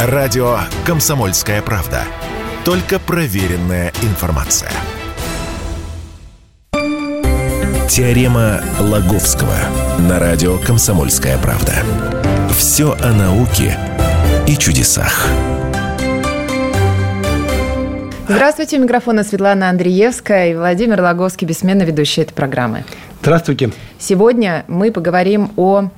Радио «Комсомольская правда». Только проверенная информация. Теорема Лаговского на радио «Комсомольская правда». Все о науке и чудесах. Здравствуйте, у микрофона Светлана Андреевская и Владимир Лаговский, бессменно ведущий этой программы. Здравствуйте. Сегодня мы поговорим о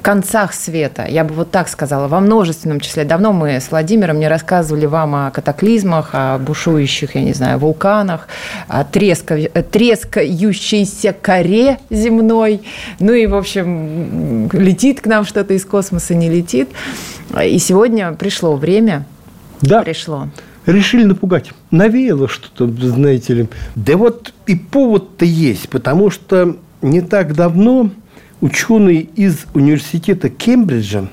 концах света, я бы вот так сказала, во множественном числе. Давно мы с Владимиром не рассказывали вам о катаклизмах, о бушующих, я не знаю, вулканах, о треска, трескающейся коре земной. Ну и, в общем, летит к нам что-то из космоса, не летит. И сегодня пришло время. Да. Пришло решили напугать. Навеяло что-то, знаете ли. Да вот и повод-то есть, потому что не так давно ученые из университета Кембриджа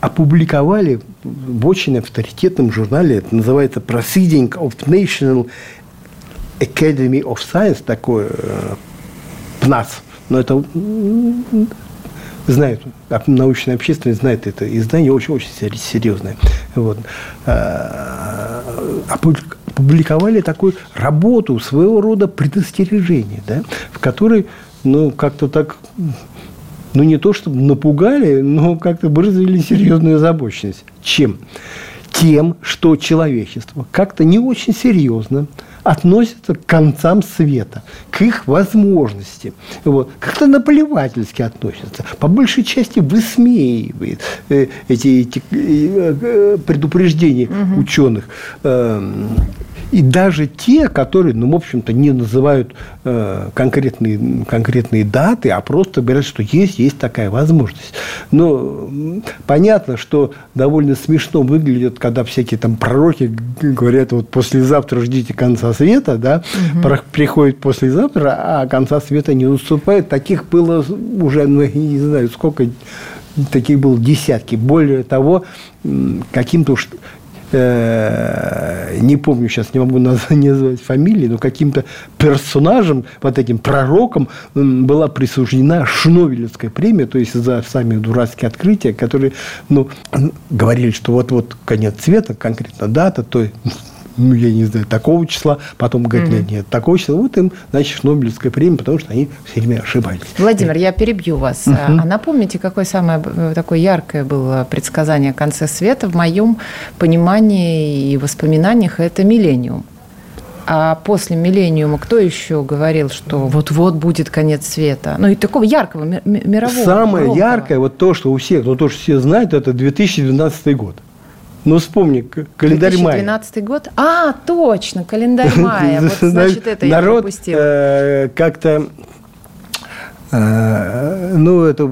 опубликовали в очень авторитетном журнале, это называется Proceeding of National Academy of Science, такое э, ПНАС, но это знают, научная общественность знает это издание, очень-очень серьезное. Вот. А, опубликовали такую работу, своего рода предостережение, да, в которой, ну, как-то так ну, не то чтобы напугали, но как-то выразили серьезную озабоченность. Чем? Тем, что человечество как-то не очень серьезно относятся к концам света, к их возможностям. Вот. Как-то наплевательски относятся. По большей части высмеивает э, эти, эти э, э, предупреждения угу. ученых. Эм, и даже те, которые, ну, в общем-то, не называют э, конкретные, конкретные даты, а просто говорят, что есть, есть такая возможность. Но понятно, что довольно смешно выглядит, когда всякие там пророки говорят, вот послезавтра ждите конца света, да, угу. приходит послезавтра, а конца света не наступает. Таких было уже, ну, я не знаю, сколько таких было десятки. Более того, каким-то уж Э, не помню сейчас, не могу назвать, фамилии, но каким-то персонажем, вот этим пророком была присуждена Шнобелевская премия, то есть за сами дурацкие открытия, которые ну, говорили, что вот-вот конец света, конкретно дата, то ну, я не знаю, такого числа, потом говорят, нет, нет, такого числа, вот им, значит, Нобелевская премия, потому что они все время ошибались. Владимир, я перебью вас. Угу. А напомните, какое самое э, такое яркое было предсказание о конце света в моем понимании и воспоминаниях, это миллениум. А после миллениума кто еще говорил, что вот-вот будет конец света? Ну, и такого яркого, мирового. Самое громкого. яркое, вот то, что у всех, ну, то, что все знают, это 2012 год. Ну, вспомни, календарь 2012 мая. 2012 год? А, точно, календарь мая. Вот, значит, это я пропустила. Э, как-то ну, это,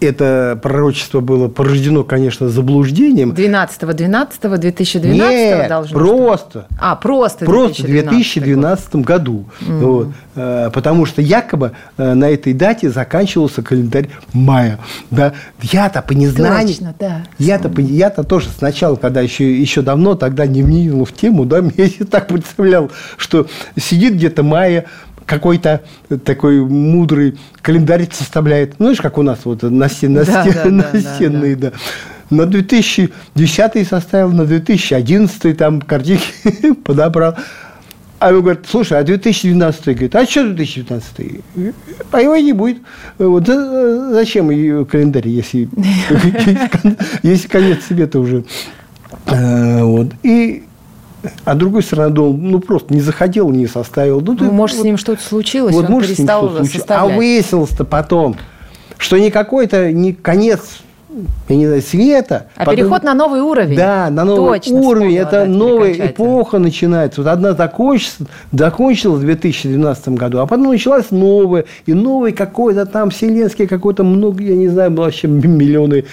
это пророчество было порождено, конечно, заблуждением. 12-12-2012 Нет, должно просто. Что? А, просто Просто в 2012 год. году. Mm. Вот, э, потому что якобы э, на этой дате заканчивался календарь мая. Да? Я-то по незнанию... Точно, да. Я-то, по, я-то тоже сначала, когда еще, еще давно, тогда не вникнул в тему, да, я себе так представлял, что сидит где-то мая, какой-то такой мудрый календарь составляет. Ну, знаешь, как у нас вот на, стен, на, да, стен, да, да. да. На 2010 составил, на 2011 там картинки подобрал. А он говорит, слушай, а 2012 говорит, а что 2019? А его не будет. Вот зачем календарь, если, если конец света уже. Э, вот. И а другой стороны, думал, ну, просто не заходил, не составил. Ну, ты, ну может, вот, с ним что-то случилось, вот, он может, перестал А выяснилось-то потом, что не какой-то не конец я не знаю, света. А потом... переход на новый уровень. Да, на новый Точно уровень. Это новая эпоха начинается. Вот одна закончилась, закончилась в 2012 году, а потом началась новая. И новый какой-то там вселенский, какой-то много, я не знаю, вообще миллионы,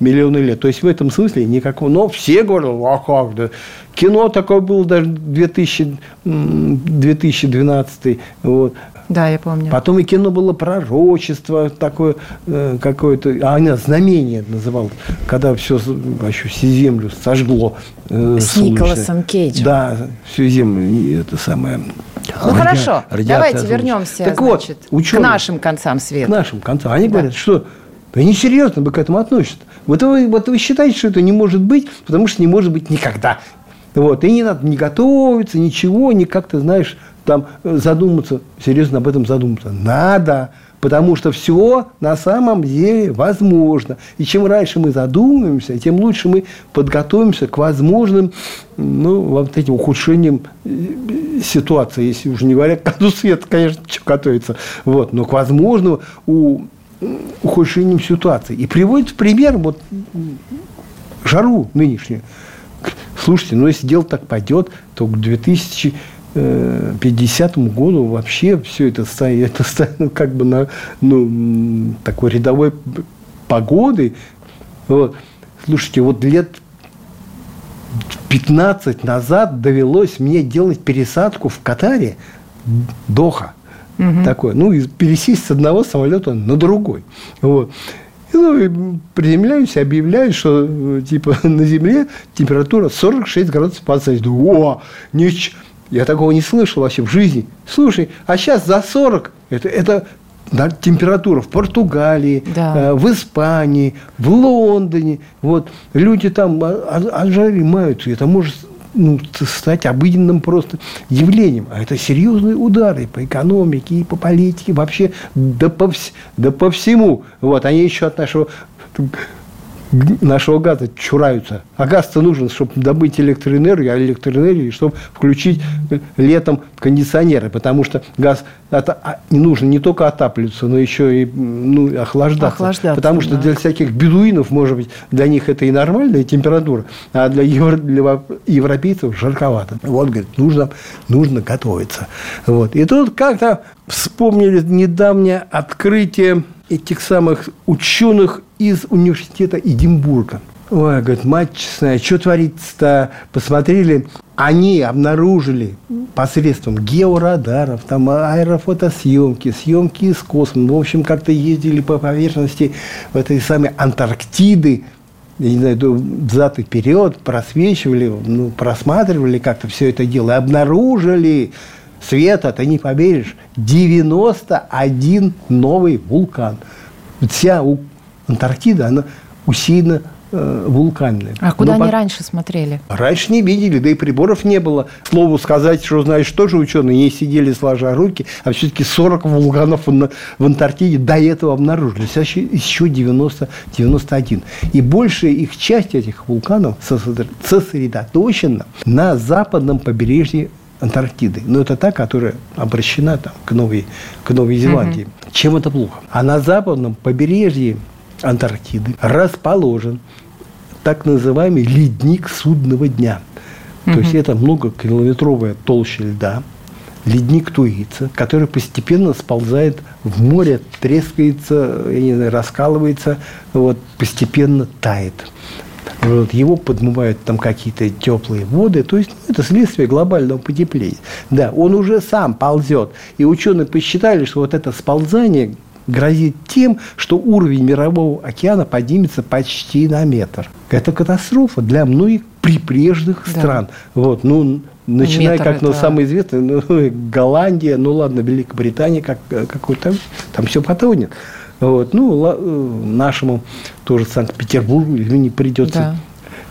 миллионы лет. То есть в этом смысле никакого. Но все говорят, а как, да. Кино такое было даже 2000, 2012. Вот. Да, я помню. Потом и кино было пророчество такое э, какое-то, а она знамение называл, когда все вообще всю землю сожгло. Э, С солнечное. Николасом Кейджем. Да, всю землю это самое. Ну ради... хорошо, давайте вернемся так значит, вот, ученые, к нашим концам света. К нашим концам. Они да. говорят, что Они серьезно бы к этому относятся. Вот вы, вот вы считаете, что это не может быть, потому что не может быть никогда. Вот. И не надо не готовиться, ничего, не как-то, знаешь, там задуматься, серьезно об этом задуматься. Надо. Потому что все на самом деле возможно. И чем раньше мы задумаемся, тем лучше мы подготовимся к возможным ну, вот этим ухудшениям э, ситуации. Если уже не говоря, к концу света, конечно, готовится. Вот. Но к возможному у, ухудшениям ситуации. И приводит в пример вот жару нынешнюю. Слушайте, ну если дело так пойдет, то к 2000 50 году вообще все это станет, это станет ну, как бы на ну, такой рядовой погоды. Вот. Слушайте, вот лет 15 назад довелось мне делать пересадку в Катаре, Доха. Угу. Такое. Ну, пересесть с одного самолета на другой. Вот. И, ну, приземляюсь, объявляю, что типа на Земле температура 46 градусов по Цельсию. О, ничего я такого не слышал вообще в жизни. Слушай, а сейчас за 40, это, это температура в Португалии, да. э, в Испании, в Лондоне. Вот, люди там от жары маются. Это может ну, стать обыденным просто явлением. А это серьезные удары по экономике и по политике, вообще да по, да по всему. Вот, они еще от нашего нашего газа чураются. А газ-то нужен, чтобы добыть электроэнергию, а электроэнергию, чтобы включить летом кондиционеры, потому что газ это, а, не нужно не только отапливаться, но еще и ну, охлаждаться. охлаждаться потому что да. для всяких бедуинов, может быть, для них это и нормальная температура, а для, евро, для европейцев жарковато. Вот, говорит, нужно, нужно готовиться. Вот. И тут как-то вспомнили недавнее открытие этих самых ученых из университета Эдинбурга. Ой, говорит, мать честная, что творится-то? Посмотрели, они обнаружили посредством георадаров, там аэрофотосъемки, съемки из космоса, в общем, как-то ездили по поверхности в этой самой Антарктиды, я не знаю, взад и вперед, просвечивали, ну, просматривали как-то все это дело, и обнаружили, Света, ты не поверишь, 91 новый вулкан. Вся Антарктида, она усеяна э, вулканами. А куда Но они по... раньше смотрели? Раньше не видели, да и приборов не было. Слову сказать, что, знаешь, тоже ученые не сидели сложа руки, а все-таки 40 вулканов в Антарктиде до этого обнаружили. Сейчас еще 90, 91. И большая их часть этих вулканов сосредоточена на западном побережье Антарктиды. Но это та, которая обращена там, к, Новой, к Новой Зеландии. Угу. Чем это плохо? А на западном побережье Антарктиды расположен так называемый ледник судного дня. Угу. То есть это многокилометровая толща льда, ледник туится, который постепенно сползает в море, трескается, я не знаю, раскалывается, вот, постепенно тает. Вот, его подмывают там какие-то теплые воды. То есть ну, это следствие глобального потепления. Да, он уже сам ползет. И ученые посчитали, что вот это сползание грозит тем, что уровень мирового океана поднимется почти на метр. Это катастрофа для многих прибрежных да. стран. Вот, ну, начиная Метр как, ну, самое известное, ну, Голландия, ну, ладно, Великобритания, как, какой-то, там все потонет. Вот, ну, э, нашему тоже Санкт-Петербургу, извини, придется да.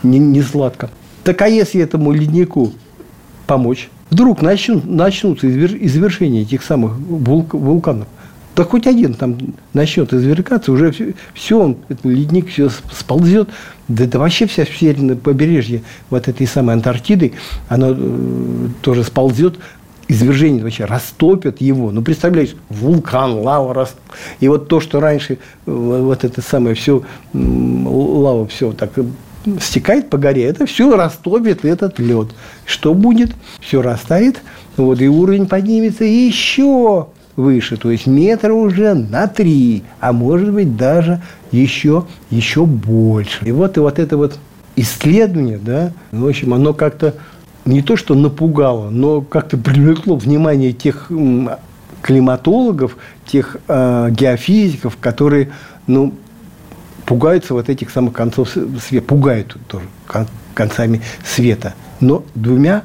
не, не сладко. Так а если этому леднику помочь, вдруг начнут, начнутся извержения этих самых вулканов, да хоть один там начнет извергаться, уже все, все он, этот ледник все сползет. Да это вообще вся северное побережье вот этой самой Антарктиды, оно э, тоже сползет извержение вообще растопят его. Ну, представляешь, вулкан, лава раст... И вот то, что раньше э, вот это самое все, лава все так э, стекает по горе, это все растопит этот лед. Что будет? Все растает, вот, и уровень поднимется еще выше, то есть метр уже на три, а может быть даже еще, еще больше. И вот, и вот это вот исследование, да, в общем, оно как-то не то что напугало, но как-то привлекло внимание тех климатологов, тех э, геофизиков, которые ну, пугаются вот этих самых концов света, пугают тоже концами света, но двумя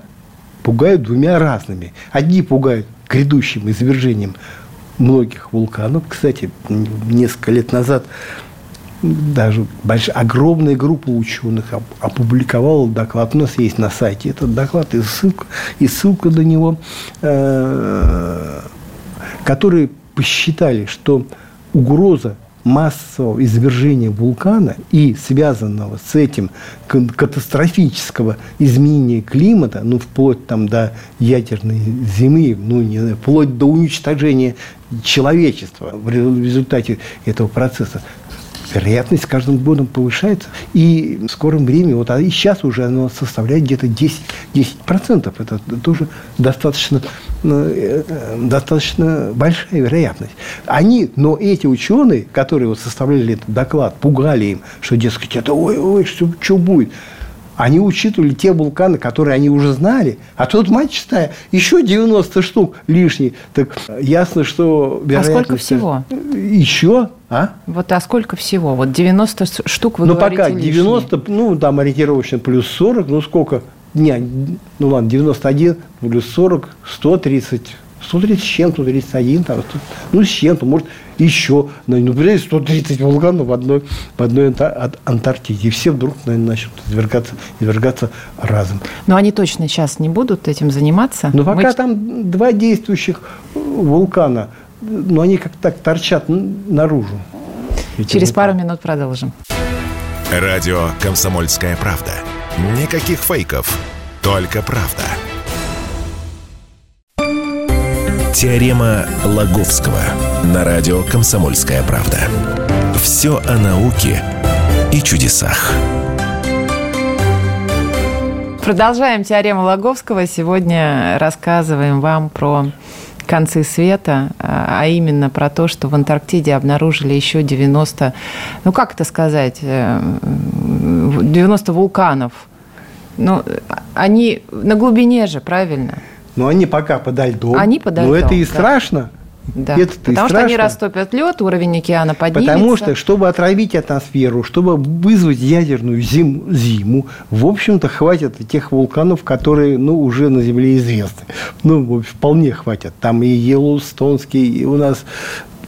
пугают двумя разными. Одни пугают грядущим извержением многих вулканов. Кстати, несколько лет назад даже большая, огромная группа ученых опубликовала доклад. У нас есть на сайте этот доклад и ссылка, и ссылка на него, э, которые посчитали, что угроза массового извержения вулкана и связанного с этим катастрофического изменения климата, ну, вплоть там до ядерной зимы, ну, не знаю, вплоть до уничтожения человечества в результате этого процесса, вероятность с каждым годом повышается. И в скором времени, вот, а и сейчас уже оно составляет где-то 10, 10%. Это тоже достаточно, э, достаточно большая вероятность. Они, но эти ученые, которые вот составляли этот доклад, пугали им, что, дескать, это ой-ой, что, что будет – они учитывали те вулканы, которые они уже знали. А тут, мать читая, еще 90 штук лишние. Так ясно, что... А сколько всего? Еще, а? Вот, а сколько всего? Вот 90 штук вы Ну, пока 90, лишние. ну, там ориентировочно плюс 40, ну, сколько? Не, ну, ладно, 91 плюс 40, 130 130 с чем-то, 131, там, ну, с чем-то, может, еще, ну, представляете, 130 вулканов в одной, в одной Антарктиде. И все вдруг, наверное, начнут извергаться, извергаться разом. Но они точно сейчас не будут этим заниматься? Но пока Мы... там два действующих вулкана, но они как так торчат наружу. Через пару минут продолжим. Радио «Комсомольская правда». Никаких фейков, только правда. Теорема Лаговского на радио «Комсомольская правда». Все о науке и чудесах. Продолжаем теорему Лаговского. Сегодня рассказываем вам про концы света, а именно про то, что в Антарктиде обнаружили еще 90, ну как это сказать, 90 э, вулканов. Ну, они на глубине же, правильно? Но они пока подо льдом. Они подо льдом, Но это и да. страшно. Да. Это Потому что они растопят лед, уровень океана поднимется. Потому что, чтобы отравить атмосферу, чтобы вызвать ядерную зим, зиму, в общем-то, хватит тех вулканов, которые ну, уже на Земле известны. Ну, вполне хватит. Там и Йеллоустонский, и у нас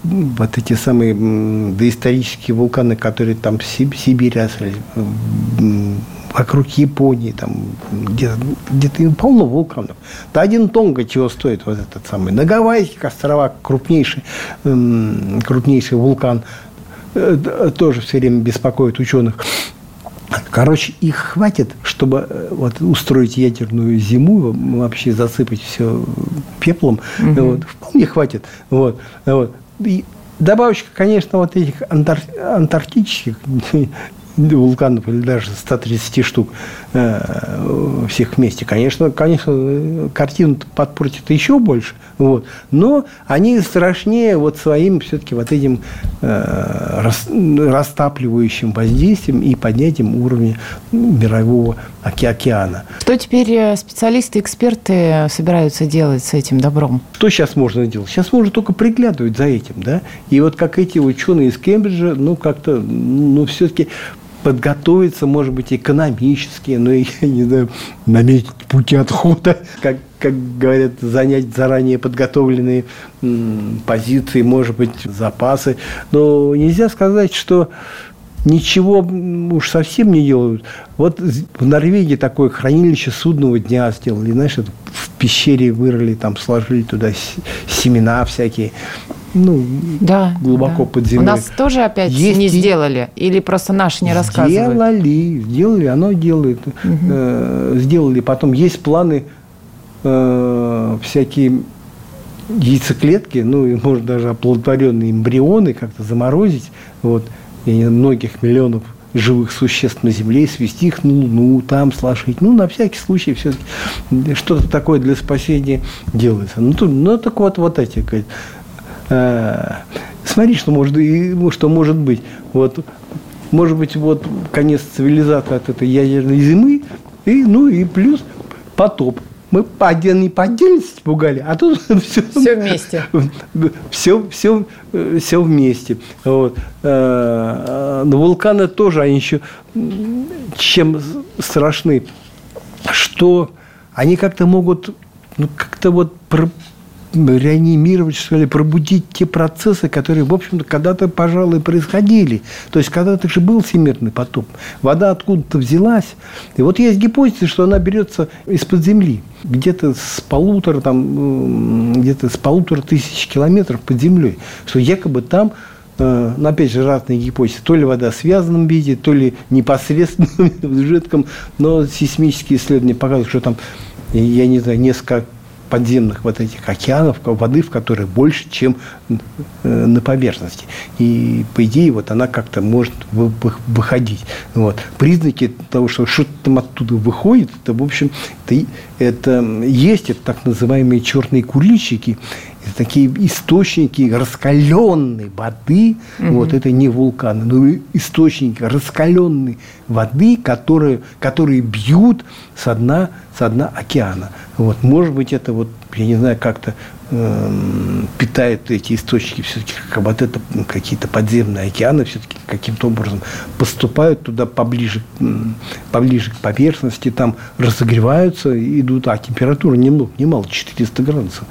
вот эти самые доисторические вулканы, которые там в Сибирь росли, вокруг Японии, там где-то где полно вулканов. Да один Тонга чего стоит вот этот самый. На Гавайских островах крупнейший, крупнейший вулкан э, тоже все время беспокоит ученых. Короче, их хватит, чтобы э, вот, устроить ядерную зиму, вообще засыпать все пеплом. Угу. Вот, вполне хватит. Вот, вот. Добавочка, конечно, вот этих антар- антарктических вулканов или даже 130 штук э, всех вместе, конечно, конечно, картину подпортит еще больше, вот, но они страшнее вот своим все-таки вот этим э, растапливающим воздействием и поднятием уровня мирового океана. Что теперь э, специалисты, эксперты собираются делать с этим добром? Что сейчас можно делать? Сейчас можно только приглядывать за этим, да, и вот как эти ученые из Кембриджа, ну, как-то, ну, все-таки подготовиться, может быть, экономически, но, я не знаю, наметить пути отхода, как, как говорят, занять заранее подготовленные позиции, может быть, запасы. Но нельзя сказать, что ничего уж совсем не делают. Вот в Норвегии такое хранилище судного дня сделали, знаешь, в пещере вырыли, там сложили туда семена всякие ну, да, глубоко да. под землей. У нас тоже опять Есть не сделали? Или просто наши не рассказывают? Сделали, сделали, оно делает. Угу. Э, сделали. Потом есть планы э, всякие яйцеклетки, ну, и, может, даже оплодотворенные эмбрионы как-то заморозить, вот, и многих миллионов живых существ на Земле, свести их на Луну, там сложить. Ну, на всякий случай все-таки что-то такое для спасения делается. Ну, то, ну так вот, вот эти, говорит, смотри, что может, что может быть. Вот, может быть, вот конец цивилизации от этой ядерной зимы, и, ну и плюс потоп. Мы по, не по отдельности пугали, а тут все, все вместе. Все, все, все вместе. Вот. Э, но вулканы тоже, они еще чем страшны, что они как-то могут ну, как-то вот реанимировать, что ли, пробудить те процессы, которые, в общем-то, когда-то, пожалуй, происходили. То есть, когда-то же был всемирный потоп. Вода откуда-то взялась. И вот есть гипотеза, что она берется из-под земли. Где-то с полутора, там, где-то с полутора тысяч километров под землей. Что якобы там э, ну, опять же, разные гипотезы. То ли вода в связанном виде, то ли непосредственно в жидком. Но сейсмические исследования показывают, что там, я не знаю, несколько подземных вот этих океанов, воды в которых больше, чем э, на поверхности. И, по идее, вот она как-то может выходить. Вот. Признаки того, что что-то там оттуда выходит, это, в общем, это, это есть это так называемые черные это такие источники раскаленной воды, угу. вот это не вулканы, но источники раскаленной воды, которые, которые бьют со дна, со дна океана. Вот, может быть, это вот, я не знаю, как-то э, питает эти источники все-таки, как вот это какие-то подземные океаны все-таки каким-то образом поступают туда поближе, поближе к поверхности, там разогреваются, идут, а температура немного, немало, 400 градусов.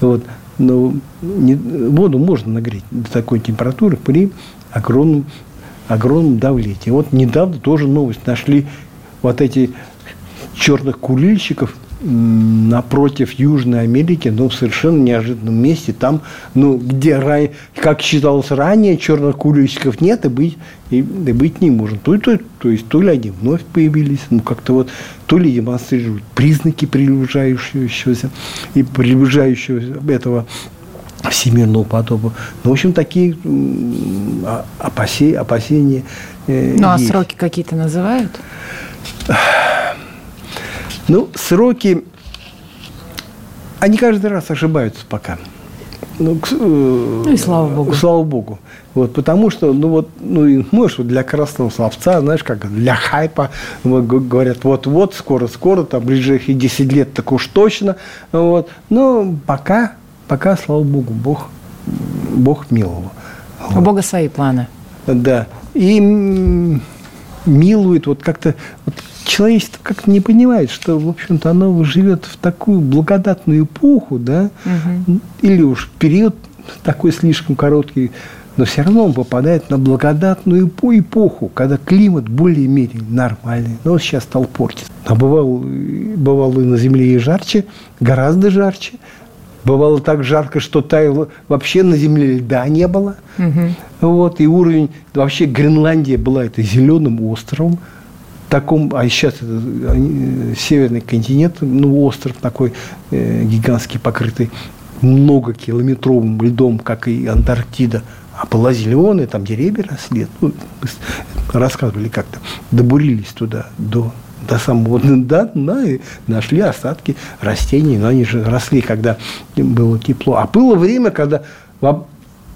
Вот. Но не, воду можно нагреть до такой температуры при огромном, огромном давлении. Вот недавно тоже новость нашли вот эти черных курильщиков напротив Южной Америки, но в совершенно неожиданном месте, там, ну, где, как считалось ранее, черных курильщиков нет и быть, и, и быть не может. То, то, то есть, то ли они вновь появились, ну, как-то вот, то ли демонстрируют признаки приближающегося и приближающегося этого всемирного потопа. Ну, в общем, такие опасения, опасения э, Ну, а есть. сроки какие-то называют? Ну, сроки, они каждый раз ошибаются пока. Ну, к, э, ну и слава богу. Слава богу. Вот, потому что, ну вот, ну и можешь вот для красного словца, знаешь, как для хайпа, вот, говорят, вот-вот, скоро-скоро, там, ближайшие 10 лет так уж точно. Вот. Но пока, пока, слава богу, Бог, Бог милого. Вот. У Бога свои планы. Да. И милует, вот как-то вот человечество как-то не понимает, что, в общем-то, оно живет в такую благодатную эпоху, да, угу. или уж период такой слишком короткий, но все равно он попадает на благодатную эпоху, когда климат более-менее нормальный. Но вот сейчас стал портиться. А бывало, бывало и на Земле и жарче, гораздо жарче. Бывало так жарко, что таяло вообще на Земле льда не было. Угу. Вот, и уровень, вообще Гренландия была это зеленым островом, таком, а сейчас это э, северный континент, ну, остров такой э, гигантский, покрытый многокилометровым льдом, как и Антарктида, а была зеленая, там деревья росли. Ну, рассказывали как-то. Добурились туда до, до самого дна и нашли остатки растений. Но они же росли, когда было тепло. А было время, когда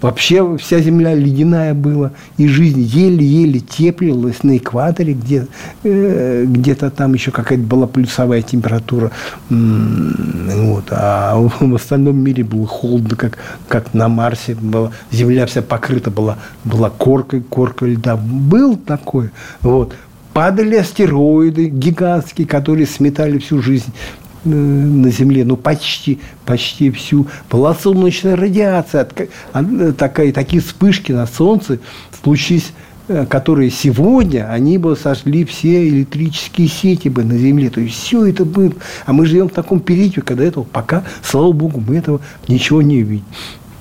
Вообще вся земля ледяная была, и жизнь еле-еле теплилась на экваторе, где, э, где-то там еще какая-то была плюсовая температура. Вот. А в остальном мире было холодно, как, как на Марсе. Была, земля вся покрыта была, была коркой, коркой льда. Был такой. Вот падали астероиды гигантские, которые сметали всю жизнь Э, на Земле, ну, почти, почти всю. Была солнечная радиация, э, такая, такие вспышки на Солнце, случись э, которые сегодня, они бы сожгли все электрические сети бы на Земле. То есть все это было. А мы живем в таком периоде, когда этого пока, слава Богу, мы этого ничего не видим.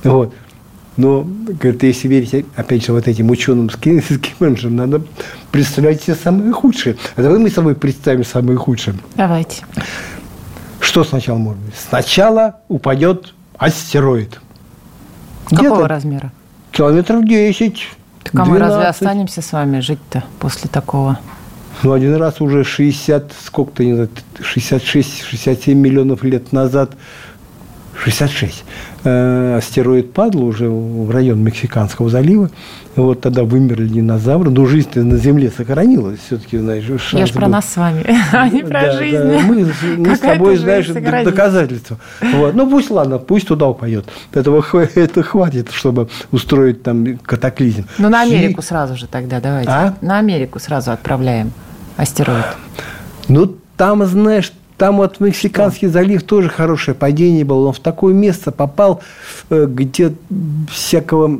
Вот. Но, говорит, если верить, опять же, вот этим ученым скимменджам, надо представлять себе самые худшие. А давай мы с тобой представим самые худшие. Давайте. Что сначала может быть? Сначала упадет астероид. Какого размера? Километров 10. Так а мы разве останемся с вами жить-то после такого? Ну, один раз уже 60, сколько-то, не знаю, 66-67 миллионов лет назад, 66, э, астероид падал уже в район Мексиканского залива. Вот тогда вымерли динозавры. Но жизнь на Земле сохранилась. Все-таки, знаешь, Я же про нас с вами, а не про жизнь. Мы, мы с тобой, знаешь, доказательства. Вот. Ну, пусть, ладно, пусть туда упадет. Этого это хватит, чтобы устроить там катаклизм. Ну, на Америку сразу же тогда давайте. А? На Америку сразу отправляем астероид. Ну, там, знаешь, там вот Мексиканский что? залив тоже хорошее падение было. Он в такое место попал, э, где всякого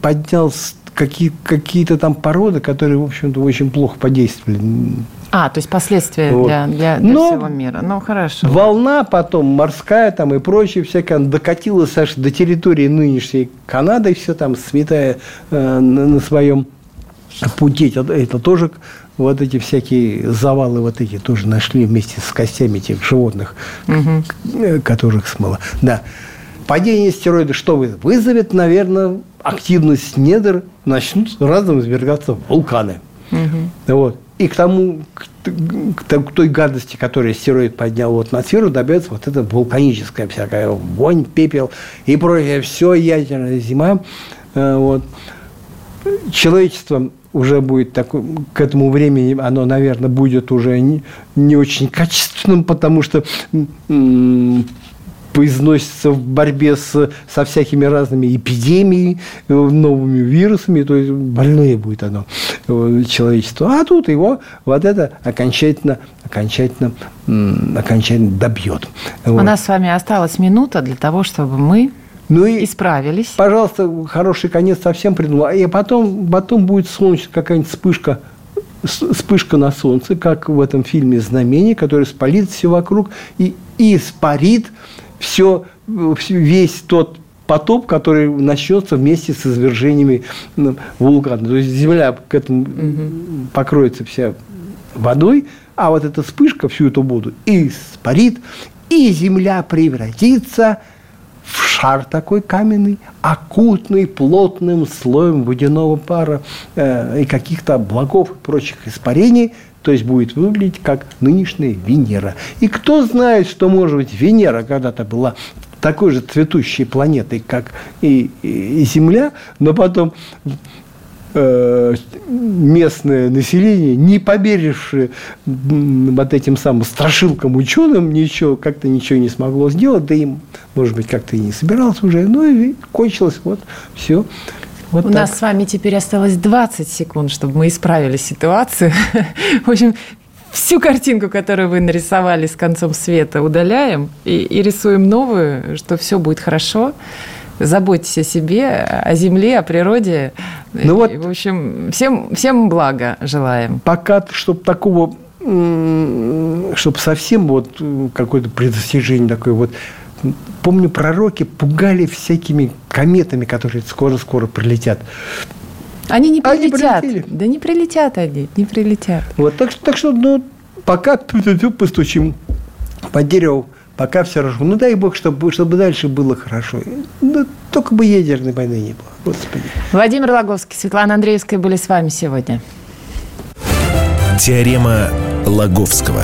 поднял какие, какие-то там породы, которые, в общем-то, очень плохо подействовали. А, то есть последствия вот. для, для, для Но всего мира. Ну, хорошо. Волна потом морская там и прочее всякое, докатилась аж до территории нынешней Канады, все там сметая э, на, на своем пути. Это, это тоже вот эти всякие завалы вот эти тоже нашли вместе с костями этих животных, угу. которых смыло. Да. Падение стероида что вызовет? Наверное, активность недр, начнут разом извергаться вулканы. Угу. Вот. И к тому, к, к той гадости, которую стероид поднял в атмосферу, добьется вот эта вулканическая всякая вонь, пепел и прочее. Все ядерная зима. Э, вот. Человечество уже будет такой, к этому времени оно, наверное, будет уже не, не очень качественным, потому что произносится в борьбе с, со всякими разными эпидемиями, э, новыми вирусами, то есть больное будет оно, э, человечество. А тут его вот это окончательно, окончательно, окончательно добьет. У вот. нас с вами осталась минута для того, чтобы мы ну и, исправились. Пожалуйста, хороший конец совсем придумал. И потом, потом будет солнечная какая-нибудь вспышка вспышка на солнце, как в этом фильме «Знамение», который спалит все вокруг и, и испарит все, весь тот потоп, который начнется вместе с извержениями вулкана. То есть земля к этому угу. покроется вся водой, а вот эта вспышка всю эту воду испарит, и земля превратится в шар такой каменный, окутанный плотным слоем водяного пара э, и каких-то облаков и прочих испарений – то есть будет выглядеть как нынешняя Венера. И кто знает, что, может быть, Венера когда-то была такой же цветущей планетой, как и, и, и Земля, но потом местное население, не поверившее вот этим самым страшилкам ученым, ничего, как-то ничего не смогло сделать, да им, может быть, как-то и не собирался уже, ну и кончилось вот все вот У так. нас с вами теперь осталось 20 секунд, чтобы мы исправили ситуацию. В общем, всю картинку, которую вы нарисовали с концом света, удаляем и, и рисуем новую, что все будет хорошо. Заботьтесь о себе, о земле, о природе. Ну вот, в общем, всем, всем блага желаем. Пока, чтобы такого, чтобы совсем вот какое-то предостережение такое вот помню, пророки пугали всякими кометами, которые скоро-скоро прилетят. Они не прилетят. Они да не прилетят они, не прилетят. Вот, так, так что, ну, пока постучим по дереву, пока все хорошо. Ну, дай бог, чтобы, чтобы дальше было хорошо. Ну, только бы ядерной войны не было. Господи. Владимир Логовский, Светлана Андреевская были с вами сегодня. Теорема Лаговского.